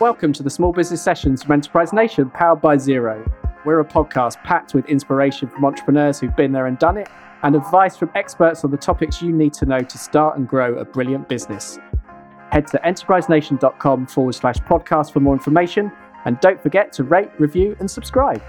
Welcome to the Small Business Sessions from Enterprise Nation, powered by Xero. We're a podcast packed with inspiration from entrepreneurs who've been there and done it, and advice from experts on the topics you need to know to start and grow a brilliant business. Head to enterprisenation.com forward slash podcast for more information, and don't forget to rate, review, and subscribe.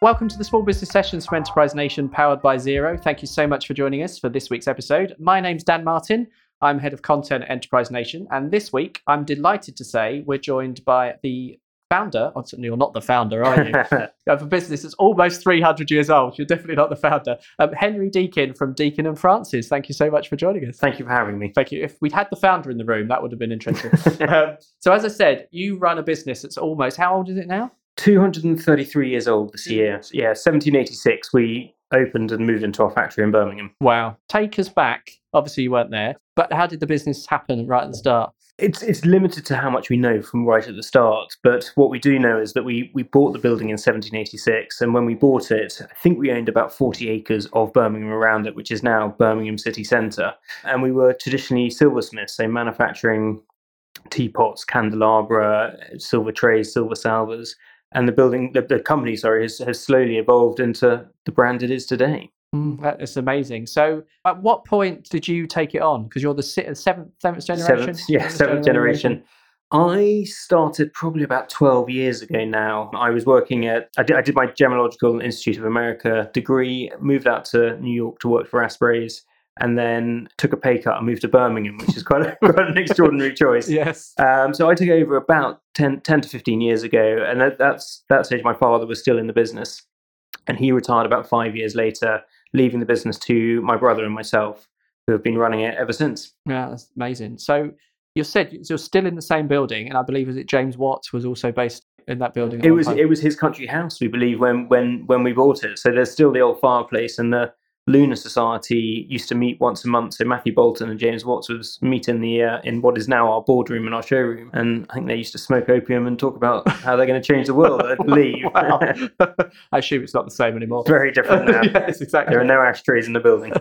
Welcome to the Small Business Sessions from Enterprise Nation, powered by Xero. Thank you so much for joining us for this week's episode. My name's Dan Martin. I'm head of content at Enterprise Nation, and this week I'm delighted to say we're joined by the founder. Oh, you're not the founder, are you? of a business that's almost 300 years old. You're definitely not the founder. Um, Henry Deakin from Deakin and Francis. Thank you so much for joining us. Thank you for having me. Thank you. If we'd had the founder in the room, that would have been interesting. um, so, as I said, you run a business that's almost how old is it now? 233 years old this year. Yeah, 1786, we opened and moved into our factory in Birmingham. Wow. Take us back. Obviously, you weren't there, but how did the business happen right at the start? It's it's limited to how much we know from right at the start, but what we do know is that we we bought the building in 1786, and when we bought it, I think we owned about 40 acres of Birmingham around it, which is now Birmingham city centre, and we were traditionally silversmiths, so manufacturing teapots, candelabra, silver trays, silver salvers, and the building, the, the company, sorry, has, has slowly evolved into the brand it is today. Mm, that is amazing. So, at what point did you take it on? Because you're the seventh, seventh generation. Seventh, yeah, seventh generation. I started probably about 12 years ago now. I was working at, I did, I did my Gemological Institute of America degree, moved out to New York to work for Aspreys, and then took a pay cut and moved to Birmingham, which is quite, a, quite an extraordinary choice. Yes. Um, so I took over about 10, 10 to 15 years ago, and at that's, that stage my father was still in the business. And he retired about five years later, leaving the business to my brother and myself, who have been running it ever since. Yeah, that's amazing. So you said you're still in the same building, and I believe was it James Watts was also based in that building. It was time. it was his country house, we believe, when when when we bought it. So there's still the old fireplace and the Lunar Society used to meet once a month. So Matthew Boulton and James Watts was meet in the uh, in what is now our boardroom and our showroom, and I think they used to smoke opium and talk about how they're going to change the world. I believe. I assume it's not the same anymore. Very different now. yes, exactly. There are no ashtrays in the building.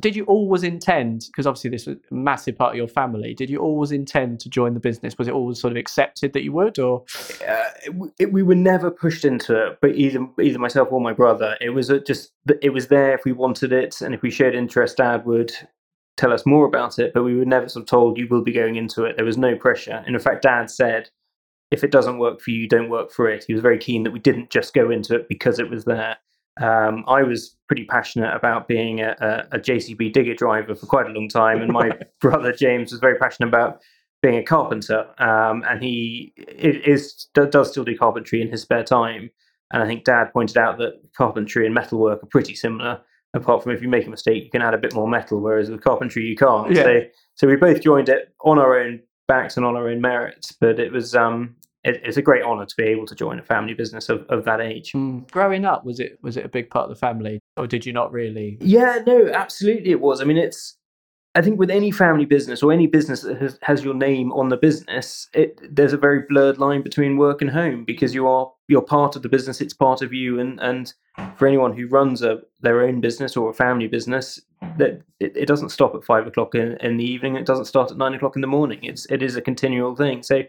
Did you always intend? Because obviously this was a massive part of your family. Did you always intend to join the business? Was it always sort of accepted that you would, or uh, it, it, we were never pushed into it? But either either myself or my brother, it was just it was there if we wanted it, and if we showed interest, Dad would tell us more about it. But we were never sort of told you will be going into it. There was no pressure. And in fact, Dad said, if it doesn't work for you, don't work for it. He was very keen that we didn't just go into it because it was there. Um, I was pretty passionate about being a, a, a, JCB digger driver for quite a long time, and my brother James was very passionate about being a carpenter. Um, and he is does still do carpentry in his spare time. And I think Dad pointed out that carpentry and metalwork are pretty similar, apart from if you make a mistake, you can add a bit more metal, whereas with carpentry you can't. Yeah. So, so we both joined it on our own backs and on our own merits. But it was um, it, it's a great honor to be able to join a family business of, of that age. Mm. Growing up, was it was it a big part of the family, or did you not really? Yeah, no, absolutely, it was. I mean, it's. I think with any family business or any business that has, has your name on the business, it, there's a very blurred line between work and home because you are you're part of the business. It's part of you, and and for anyone who runs a their own business or a family business, that it, it doesn't stop at five o'clock in, in the evening. It doesn't start at nine o'clock in the morning. It's it is a continual thing. So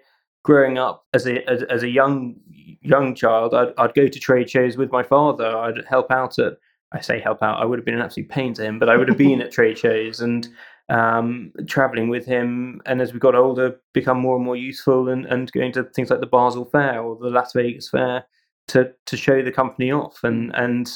growing up as a as, as, a young young child, I'd, I'd go to trade shows with my father. I'd help out at I say help out. I would have been an absolute pain to him, but I would have been at trade shows and um, traveling with him. And as we got older, become more and more useful and, and going to things like the Basel Fair or the Las Vegas Fair to to show the company off. And and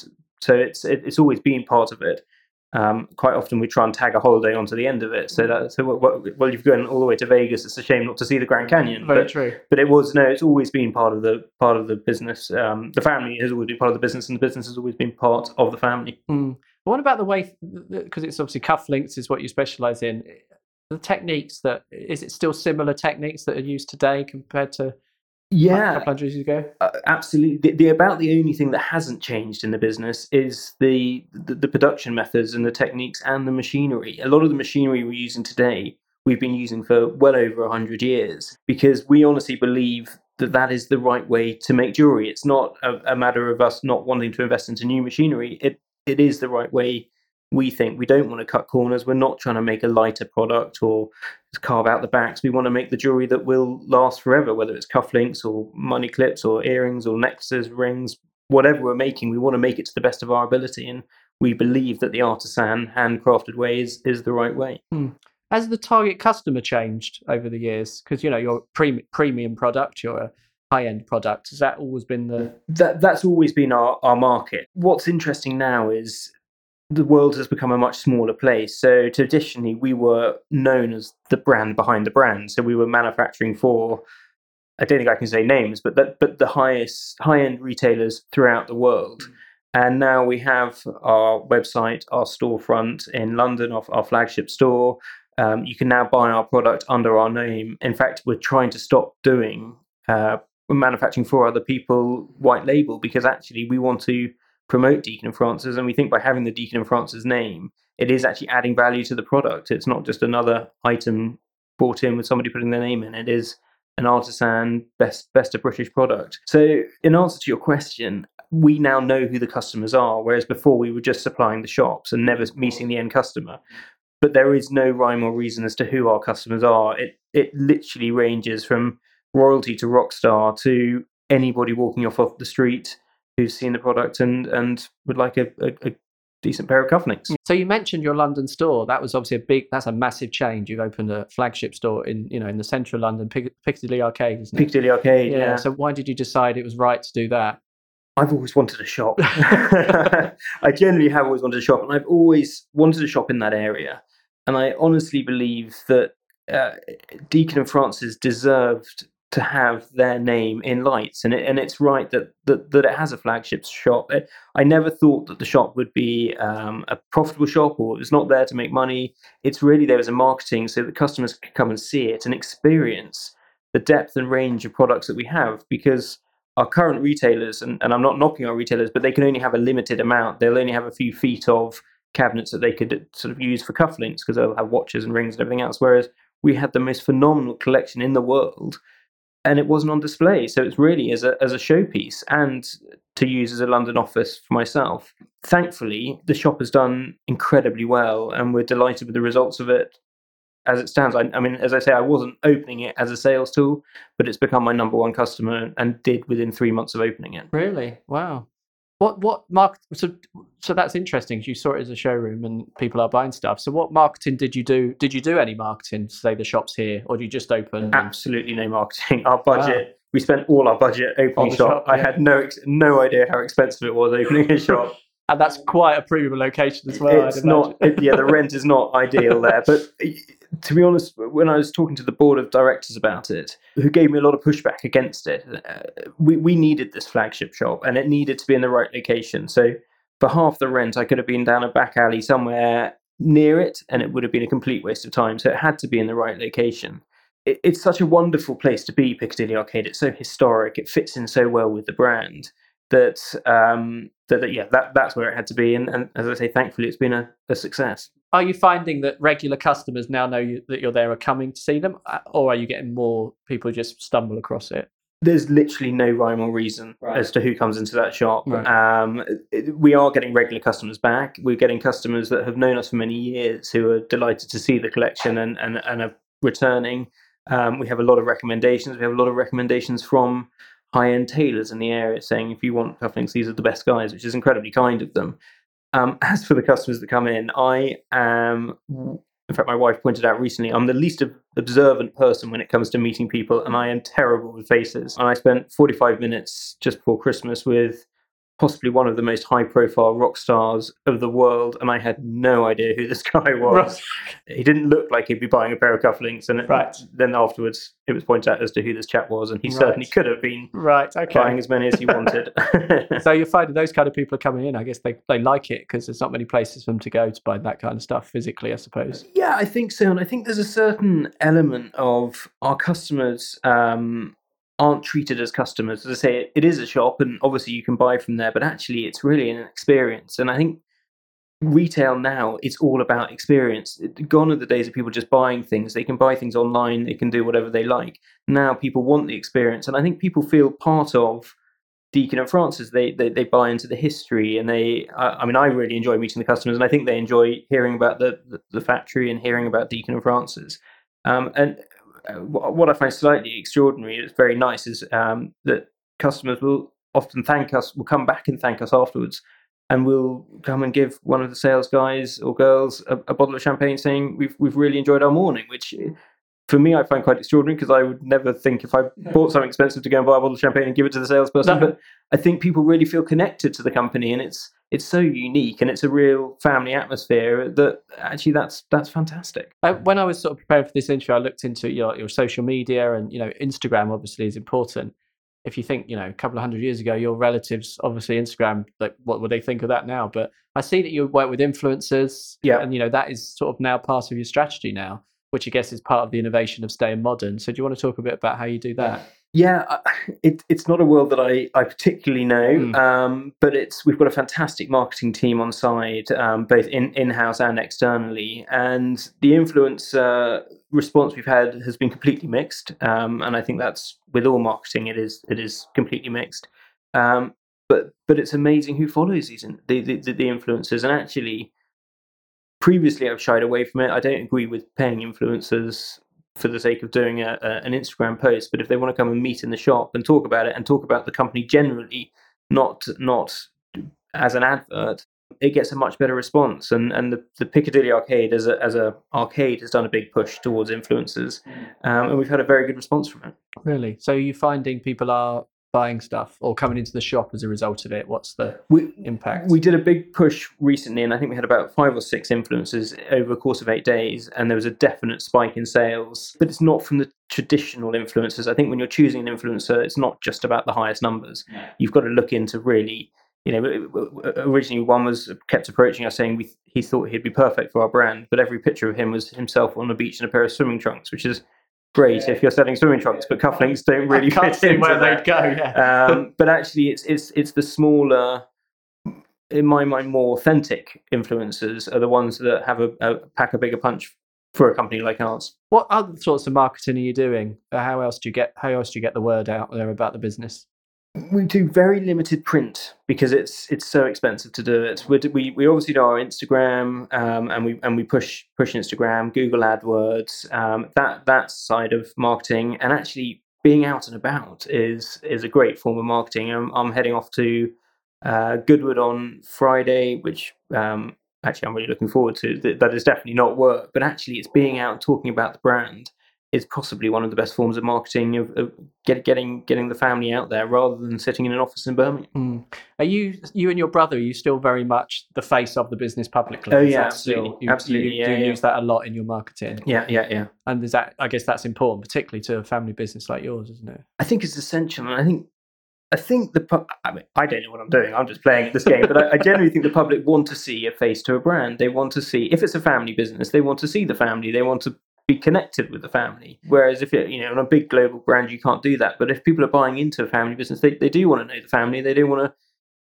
so it's it, it's always been part of it. Um, quite often we try and tag a holiday onto the end of it. So that so what, well, you've gone all the way to Vegas. It's a shame not to see the Grand Canyon. Very but, true. But it was no. It's always been part of the part of the business. Um, the family has always been part of the business, and the business has always been part of the family. Mm. What about the way? Because it's obviously cufflinks is what you specialize in. The techniques that is it still similar techniques that are used today compared to yeah, a couple hundred years ago. Uh, absolutely. The, the, about the only thing that hasn't changed in the business is the, the, the production methods and the techniques and the machinery. A lot of the machinery we're using today, we've been using for well over hundred years because we honestly believe that that is the right way to make jewelry. It's not a, a matter of us not wanting to invest into new machinery. It it is the right way we think we don't want to cut corners. We're not trying to make a lighter product or carve out the backs. We want to make the jewelry that will last forever, whether it's cufflinks or money clips or earrings or necklaces, rings, whatever we're making. We want to make it to the best of our ability. And we believe that the artisan, handcrafted way is, is the right way. Hmm. Has the target customer changed over the years? Because, you know, you're a pre- premium product, you're a high end product. Has that always been the. That, that's always been our, our market. What's interesting now is the world has become a much smaller place. So traditionally, we were known as the brand behind the brand. So we were manufacturing for, I don't think I can say names, but but the highest high end retailers throughout the world. And now we have our website, our storefront in London, our, our flagship store. Um, you can now buy our product under our name. In fact, we're trying to stop doing uh, manufacturing for other people white label because actually we want to promote Deakin and Francis, and we think by having the Deakin and Francis name, it is actually adding value to the product. It's not just another item bought in with somebody putting their name in. It is an artisan best best of British product. So, in answer to your question, we now know who the customers are, whereas before we were just supplying the shops and never meeting the end customer. But there is no rhyme or reason as to who our customers are. It it literally ranges from royalty to rock star to anybody walking off of the street who's seen the product and and would like a, a, a decent pair of cufflinks. So you mentioned your London store. That was obviously a big. That's a massive change. You've opened a flagship store in you know in the central London Piccadilly Arcade, isn't it? Piccadilly Arcade. Yeah. yeah. So why did you decide it was right to do that? I've always wanted a shop. I generally have always wanted a shop, and I've always wanted a shop in that area. And I honestly believe that uh, Deakin and Francis deserved to have their name in lights and it, and it's right that, that that it has a flagship shop. I never thought that the shop would be um, a profitable shop or it's not there to make money. It's really there as a marketing so that customers can come and see it and experience the depth and range of products that we have because our current retailers and, and i'm not knocking our retailers but they can only have a limited amount. They'll only have a few feet of cabinets that they could sort of use for cufflinks because they'll have watches and rings and everything else whereas we had the most phenomenal collection in the world and it wasn't on display. So it's really as a as a showpiece and to use as a London office for myself. Thankfully, the shop has done incredibly well, and we're delighted with the results of it as it stands. I, I mean, as I say, I wasn't opening it as a sales tool, but it's become my number one customer, and did within three months of opening it. Really? Wow. What what market? So so that's interesting. You saw it as a showroom, and people are buying stuff. So what marketing did you do? Did you do any marketing? To say the shops here, or did you just open? Absolutely no marketing. Our budget. Wow. We spent all our budget opening shop. shop yeah. I had no no idea how expensive it was opening a shop. And that's quite a premium location as well. It's not. It, yeah, the rent is not ideal there, but to be honest, when I was talking to the board of directors about it, who gave me a lot of pushback against it, uh, we, we needed this flagship shop and it needed to be in the right location. So for half the rent, I could have been down a back alley somewhere near it and it would have been a complete waste of time. So it had to be in the right location. It, it's such a wonderful place to be, Piccadilly Arcade. It's so historic. It fits in so well with the brand that, um, that, that yeah, that, that's where it had to be. And, and as I say, thankfully, it's been a, a success are you finding that regular customers now know you, that you're there are coming to see them, uh, or are you getting more people just stumble across it? There's literally no rhyme or reason right. as to who comes into that shop. Right. Um, we are getting regular customers back. We're getting customers that have known us for many years who are delighted to see the collection and, and, and are returning. Um, we have a lot of recommendations. We have a lot of recommendations from high end tailors in the area saying, if you want cufflinks, these are the best guys, which is incredibly kind of them. Um, as for the customers that come in, I am, in fact, my wife pointed out recently, I'm the least observant person when it comes to meeting people, and I am terrible with faces. And I spent 45 minutes just before Christmas with possibly one of the most high profile rock stars of the world, and I had no idea who this guy was. Right. He didn't look like he'd be buying a pair of cufflinks, and right. then afterwards it was pointed out as to who this chap was, and he right. certainly could have been right, okay. buying as many as he wanted. so you're finding those kind of people are coming in. I guess they, they like it because there's not many places for them to go to buy that kind of stuff physically, I suppose. Yeah, I think so, and I think there's a certain element of our customers. Um, aren't treated as customers. As I say, it is a shop, and obviously you can buy from there, but actually it's really an experience. And I think retail now it's all about experience. Gone are the days of people just buying things. They can buy things online. They can do whatever they like. Now people want the experience, and I think people feel part of Deakin and Francis, they, they they buy into the history, and they. I, mean, I really enjoy meeting the customers, and I think they enjoy hearing about the the, the factory and hearing about Deakin and Francis. Um, and what I find slightly extraordinary, it's very nice, is um, that customers will often thank us, will come back and thank us afterwards, and we'll come and give one of the sales guys or girls a, a bottle of champagne, saying we've we've really enjoyed our morning, which for me, I find quite extraordinary because I would never think if I bought something expensive to go and buy a bottle of champagne and give it to the salesperson. No. But I think people really feel connected to the company, and it's it's so unique and it's a real family atmosphere that actually that's that's fantastic. When I was sort of preparing for this interview, I looked into your your social media and you know Instagram obviously is important. If you think you know a couple of hundred years ago, your relatives obviously Instagram like what would they think of that now? But I see that you work with influencers, yeah, and you know that is sort of now part of your strategy now which I guess is part of the innovation of staying modern. So, do you want to talk a bit about how you do that? Yeah, it, it's not a world that I, I particularly know, mm. um, but it's we've got a fantastic marketing team on side, um, both in in house and externally, and the influence uh, response we've had has been completely mixed, um, and I think that's with all marketing it is it is completely mixed. Um, but but it's amazing who follows these the the, the influencers, and actually previously I've shied away from it. I don't agree with paying influencers for the sake of doing a, a, an Instagram post, but if they want to come and meet in the shop and talk about it and talk about the company generally, not not as an advert, it gets a much better response. And and the, the Piccadilly Arcade as a as a arcade has done a big push towards influencers, um, and we've had a very good response from it. Really? So you're finding people are buying stuff or coming into the shop as a result of it? What's the we, impact? We did a big push recently, and I think we had about five or six influencers over the course of eight days, and there was a definite spike in sales. But it's not from the traditional influencers. I think when you're choosing an influencer, it's not just about the highest numbers. You've got to look into really. You know, originally one was kept approaching us saying we, he thought he'd be perfect for our brand, but every picture of him was himself on the beach in a pair of swimming trunks, which is great yeah. if you're selling swimming trunks, but cufflinks don't really fit in where they'd go. Yeah. Um, but actually, it's it's it's the smaller, in my mind, more authentic influencers are the ones that have a, a pack a bigger punch for a company like ours. What other sorts of marketing are you doing? How else do you get how else do you get the word out there about the business? We do very limited print because it's it's so expensive to do it. We we, we obviously do our Instagram um, and we and we push push Instagram, Google AdWords, um, that that side of marketing, and actually being out and about is is a great form of marketing. I'm, I'm heading off to uh, Goodwood on Friday, which um, actually I'm really looking forward to. That is definitely not work, but actually it's being out talking about the brand is possibly one of the best forms of marketing of, of get, getting getting the family out there rather than sitting in an office in Birmingham. Mm. Are you you and your brother? Are you still very much the face of the business publicly? Oh yeah, absolutely, still, you, absolutely. You, yeah, do you yeah. use that a lot in your marketing? Yeah, yeah, yeah. And is that I guess that's important, particularly to a family business like yours, isn't it? I think it's essential, and I think I think the I mean I don't know what I'm doing. I'm just playing this game, but I, I, generally think the public want to see a face to a brand. They want to see if it's a family business, they want to see the family. They want to be connected with the family. Whereas if you're, you know, on a big global brand, you can't do that. But if people are buying into a family business, they, they do want to know the family. They do want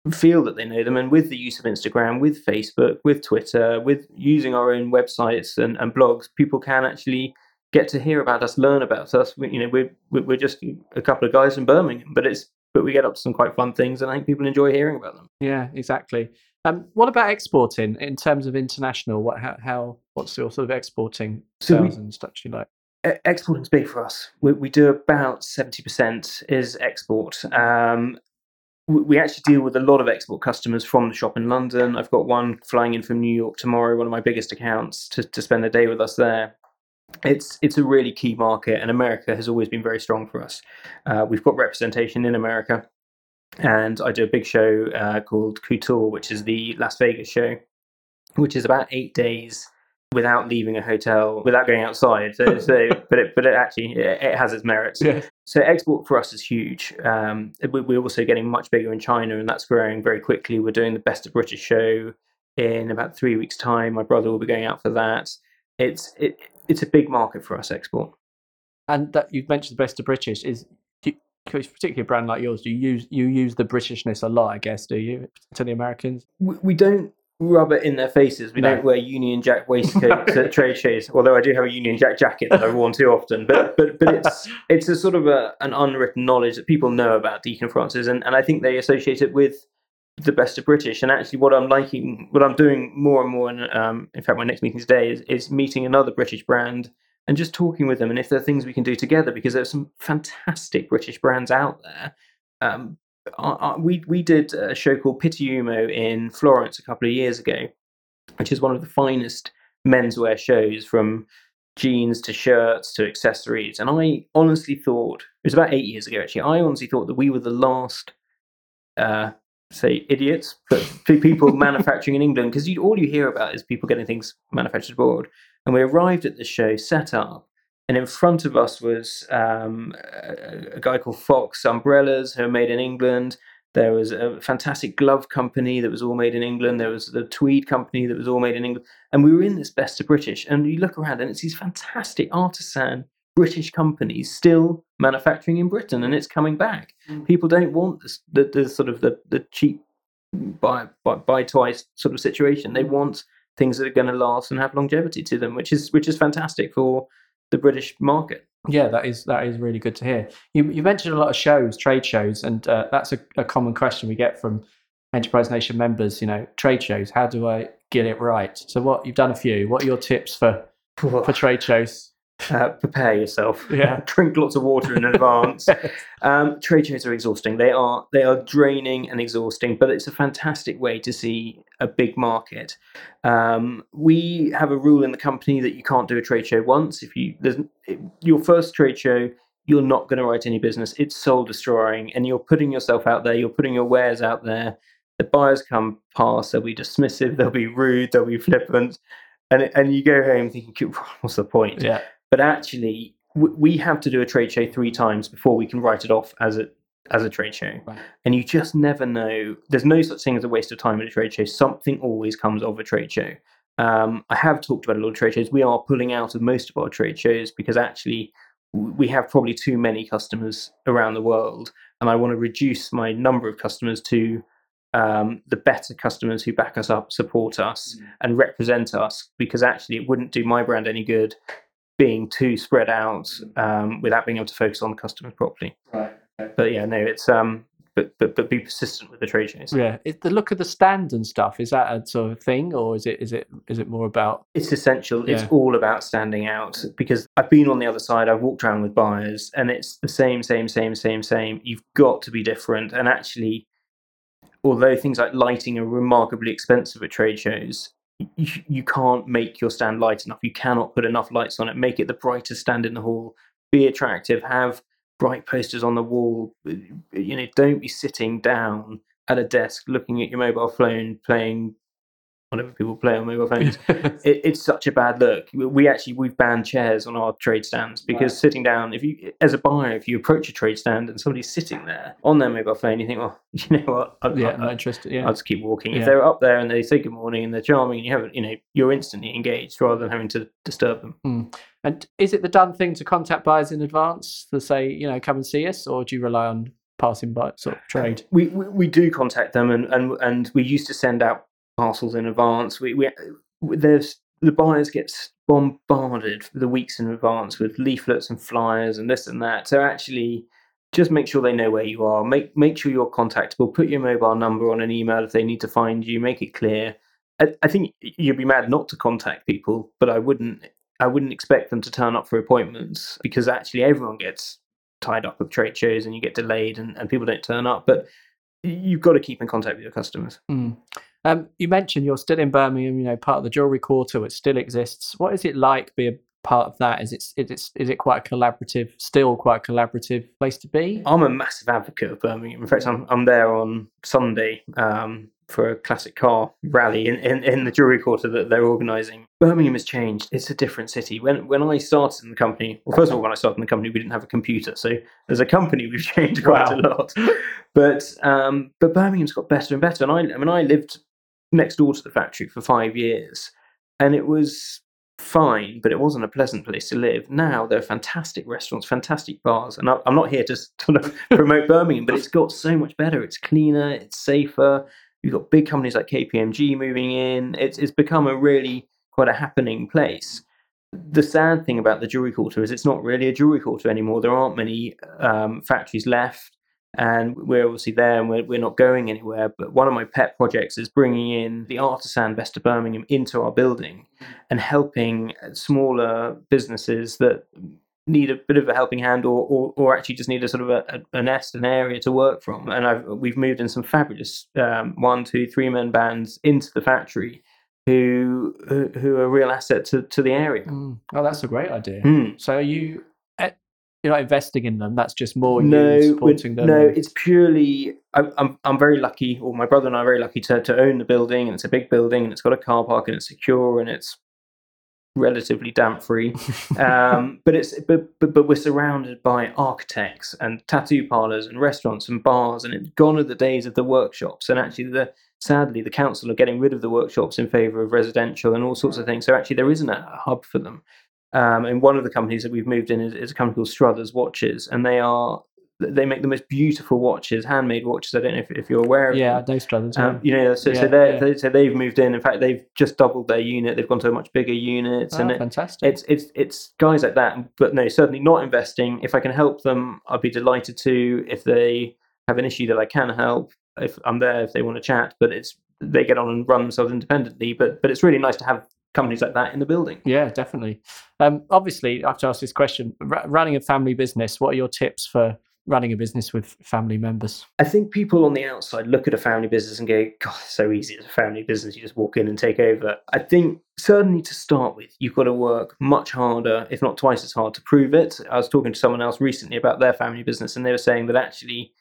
to feel that they know them. And with the use of Instagram, with Facebook, with Twitter, with using our own websites and, and blogs, people can actually get to hear about us, learn about us. We, you know, we're we're just a couple of guys in Birmingham, but it's but we get up to some quite fun things, and I think people enjoy hearing about them. Yeah, exactly. Um, what about exporting in terms of international? What how, how what's your sort of exporting sales so we, and stuff you like? Exporting's big for us. We, we do about seventy percent is export. Um, we, we actually deal with a lot of export customers from the shop in London. I've got one flying in from New York tomorrow, one of my biggest accounts, to, to spend the day with us there it's it's a really key market, and America has always been very strong for us. Uh, we've got representation in America, and I do a big show uh, called Couture, which is the Las Vegas show, which is about eight days without leaving a hotel, without going outside. So, so but it, but it actually it, it has its merits. Yeah. So export for us is huge. Um, we, are also getting much bigger in China, and that's growing very quickly. We're doing the Best of British show in about three weeks' time. My brother will be going out for that. It's it, it's a big market for us export. And that you've mentioned the Best of British is particularly a brand like yours, do you use you use the Britishness a lot? I guess do you to the Americans? We, we don't rub it in their faces. We No. don't wear Union Jack waistcoats at trade shows, although I do have a Union Jack jacket that I've worn too often. But but but it's it's a sort of a, an unwritten knowledge that people know about Deakin Francis, and, and I think they associate it with the best of British. And actually, what I'm liking, what I'm doing more and more, and um, in fact, my next meeting today is, is meeting another British brand and just talking with them, and if there are things we can do together, because there's some fantastic British brands out there. Um, We we did a show called Pitti Uomo in Florence a couple of years ago, which is one of the finest menswear shows from jeans to shirts to accessories. And I honestly thought it was about eight years ago. Actually, I honestly thought that we were the last, uh, say, idiots, but people manufacturing in England because all you hear about is people getting things manufactured abroad. And we arrived at the show, set up, and in front of us was um, a, a guy called Fox Umbrellas, who are made in England. There was a fantastic glove company that was all made in England. There was the Tweed company that was all made in England. And we were in this Best of British. And you look around and it's these fantastic artisan British companies still manufacturing in Britain and it's coming back. Mm. People don't want this, the, the sort of the, the cheap buy, buy, buy twice sort of situation. They want things that are going to last and have longevity to them, which is which is fantastic for the British market. Yeah, that is that is really good to hear. You, you mentioned a lot of shows, trade shows, and uh, that's a, a common question we get from Enterprise Nation members. You know, trade shows. How do I get it right? So, what you've done a few. What are your tips for for trade shows? Uh, prepare yourself. Yeah. Drink lots of water in advance. um, trade shows are exhausting. They are they are draining and exhausting, but it's a fantastic way to see a big market. Um, we have a rule in the company that you can't do a trade show once. If you there's it, your first trade show, you're not going to write any business. It's soul destroying, and you're putting yourself out there. You're putting your wares out there. The buyers come past. They'll be dismissive. They'll be rude. They'll be flippant. And, and you go home thinking, what's the point? Yeah, but actually w- we have to do a trade show three times before we can write it off as a as a trade show. Right. and you just never know. There's no such thing as a waste of time at a trade show. Something always comes of a trade show. Um, i have talked about a lot of trade shows. We are pulling out of most of our trade shows because actually we have probably too many customers around the world and i want to reduce my number of customers to um, the better customers who back us up support us and represent us because actually it wouldn't do my brand any good being too spread out um, without being able to focus on the customers properly. right. But yeah, no, it's um, but but but be persistent with the trade shows. Yeah, it, the look of the stand and stuff is that a sort of thing, or is it is it is it more about? It's essential. It's all about standing out because I've been on the other side. I've walked around with buyers, and it's the same, same, same, same, same. You've got to be different. And actually, although things like lighting are remarkably expensive at trade shows, you, you can't make your stand light enough. You cannot put enough lights on it. Make it the brightest stand in the hall. Be attractive. Have bright posters on the wall. You know, don't be sitting down at a desk looking at your mobile phone playing whatever people play on mobile phones. it, it's such a bad look. We actually we've banned chairs on our trade stands because sitting down, if you as a buyer, if you approach a trade stand and somebody's sitting there on their mobile phone, you think, well, you know what, I, yeah, I, not interested. Yeah, I'll just keep walking. Yeah. If they're up there and they say good morning and they're charming, and you haven't, you know, you're instantly engaged rather than having to disturb them. Hmm. And is it the done thing to contact buyers in advance to say, you know, come and see us, or do you rely on passing by sort of trade? We, we we do contact them and and and we used to send out parcels in advance. We we there's the buyers get bombarded the weeks in advance with leaflets and flyers and this and that. So actually, just make sure they know where you are. Make make sure you're contactable. Put your mobile number on an email if they need to find you. Make it clear. I, I think you'd be mad not to contact people, but I wouldn't. I wouldn't expect them to turn up for appointments because actually everyone gets tied up with trade shows and you get delayed and, and people don't turn up. But you've got to keep in contact with your customers. Mm. Um, you mentioned you're still in Birmingham, you know, part of the jewelry quarter, which still exists. What is it like being part of that? Is it is it is it quite a collaborative, still quite a collaborative place to be? I'm a massive advocate of Birmingham. In fact, I'm I'm there on Sunday um, for a classic car rally in, in, in the jewelry quarter that they're organising. Birmingham has changed. It's a different city. When when I started in the company, well, first of all, when I started in the company, we didn't have a computer, so as a company, we've changed quite Wow. a lot. But um, but Birmingham's got better and better. And I I mean, I lived next door to the factory for five years, and it was fine, but it wasn't a pleasant place to live. Now there are fantastic restaurants, fantastic bars, and I'm not here to promote Birmingham, but it's got so much better. It's cleaner, it's safer. You've got big companies like KPMG moving in. It's it's become a really quite a happening place. The sad thing about the jewelry quarter is it's not really a jewelry quarter anymore. There aren't many um, factories left, and we're obviously there and we're, we're not going anywhere. But one of my pet projects is bringing in the Artisan Best of Birmingham into our building and helping smaller businesses that need a bit of a helping hand or, or, or actually just need a sort of a, a, nest, an area to work from. And I've, we've moved in some fabulous um, one, two, three man bands into the factory who who are a real asset to, to the area. Mm. Oh, that's a great idea. Mm. So are you you're not investing in them? That's just more no, you supporting them. No, it's purely. I, I'm I'm very lucky, or my brother and I are very lucky to to own the building, and it's a big building, and it's got a car park, and it's secure, and it's relatively damp free. um, but it's but, but but we're surrounded by architects and tattoo parlors and restaurants and bars, and it's gone are the days of the workshops. And actually, the sadly, the council are getting rid of the workshops in favour of residential and all sorts of things. So actually, there isn't a hub for them. Um, and one of the companies that we've moved in is, is, a company called Struthers Watches, and they are they make the most beautiful watches, handmade watches. I don't know if, if you're aware of yeah, them. I Struthers. Um, you know, so, yeah, so, they yeah. they so they've moved in. In fact, they've just doubled their unit. They've gone to a much bigger unit, oh, and it, fantastic. it's it's it's guys like that. But no, certainly not investing. If I can help them, I'd be delighted to. If they have an issue that I can help, if I'm there, if they want to chat, but it's they get on and run themselves independently. But but it's really nice to have companies like that in the building. Yeah, definitely. Um, obviously, I have to ask this question: R- running a family business. What are your tips for running a business with family members? I think people on the outside look at a family business and go, God, it's so easy. It's a family business. You just walk in and take over. I think certainly to start with, you've got to work much harder, if not twice as hard, to prove it. I was talking to someone else recently about their family business, and they were saying that actually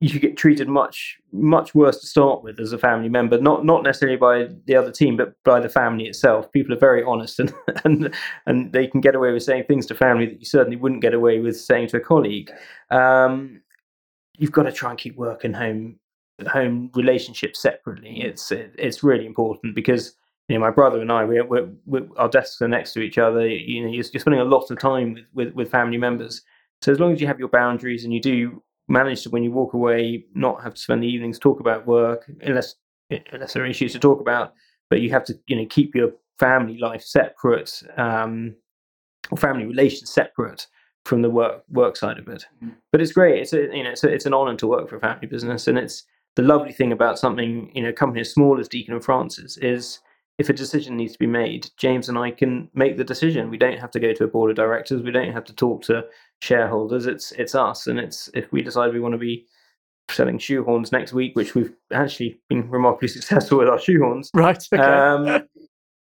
you get treated much much worse to start with as a family member not not necessarily by the other team but by the family itself. People are very honest and and and they can get away with saying things to family that you certainly wouldn't get away with saying to a colleague. Um, you've got to try and keep work and home home relationships separately. It's it, it's really important because you know my brother and I we we're, we're, our desks are next to each other. You know you're, you're spending a lot of time with, with with family members. So as long as you have your boundaries and you do manage to when you walk away not have to spend the evenings talk about work unless unless there are issues to talk about but you have to you know keep your family life separate um, or family relations separate from the work work side of it mm. but it's great it's a, you know it's, a, it's an honor to work for a family business and it's the lovely thing about something you know a company as small as Deakin and Francis is if a decision needs to be made, James and I can make the decision. We don't have to go to a board of directors. We don't have to talk to shareholders. It's it's us, and it's if we decide we want to be selling shoehorns next week, which we've actually been remarkably successful with our shoehorns. Right. Okay. Um,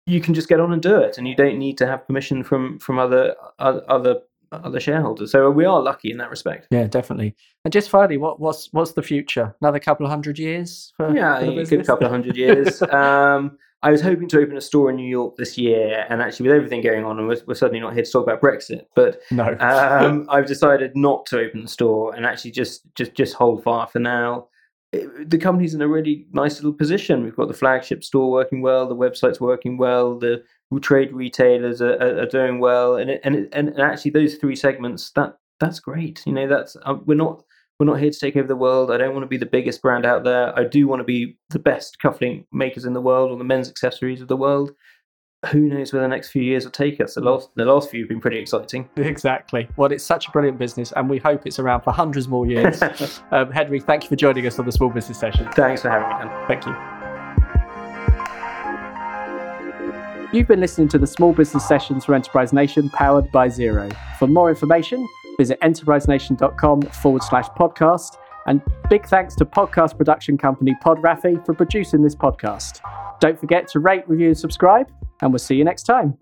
you can just get on and do it, and you don't need to have permission from from other other other shareholders. So we are lucky in that respect. Yeah, definitely. And just finally, what what's what's the future? Another couple of hundred years? For, yeah, for a good couple of hundred years. um, I was hoping to open a store in New York this year, and actually, with everything going on, and we're, we're certainly not here to talk about Brexit, but no, um, I've decided not to open the store and actually just just just hold fire for now. It, the company's in a really nice little position. We've got the flagship store working well, the website's working well, the trade retailers are, are, are doing well, and it, and, it, and actually those three segments that that's great. You know, that's uh, we're not we're not here to take over the world. I don't want to be the biggest brand out there. I do want to be the best cufflink makers in the world or the men's accessories of the world. Who knows where the next few years will take us? The last, the last few have been pretty exciting. Exactly. Well, it's such a brilliant business, and we hope it's around for hundreds more years. um, Henry, thank you for joining us on the Small Business Session. Thanks for having me, Dan. Thank you. You've been listening to the Small Business Sessions for Enterprise Nation, powered by Xero. For more information, visit enterprisenation.com forward slash podcast. And big thanks to podcast production company Pod Rafi for producing this podcast. Don't forget to rate, review, and subscribe, and we'll see you next time.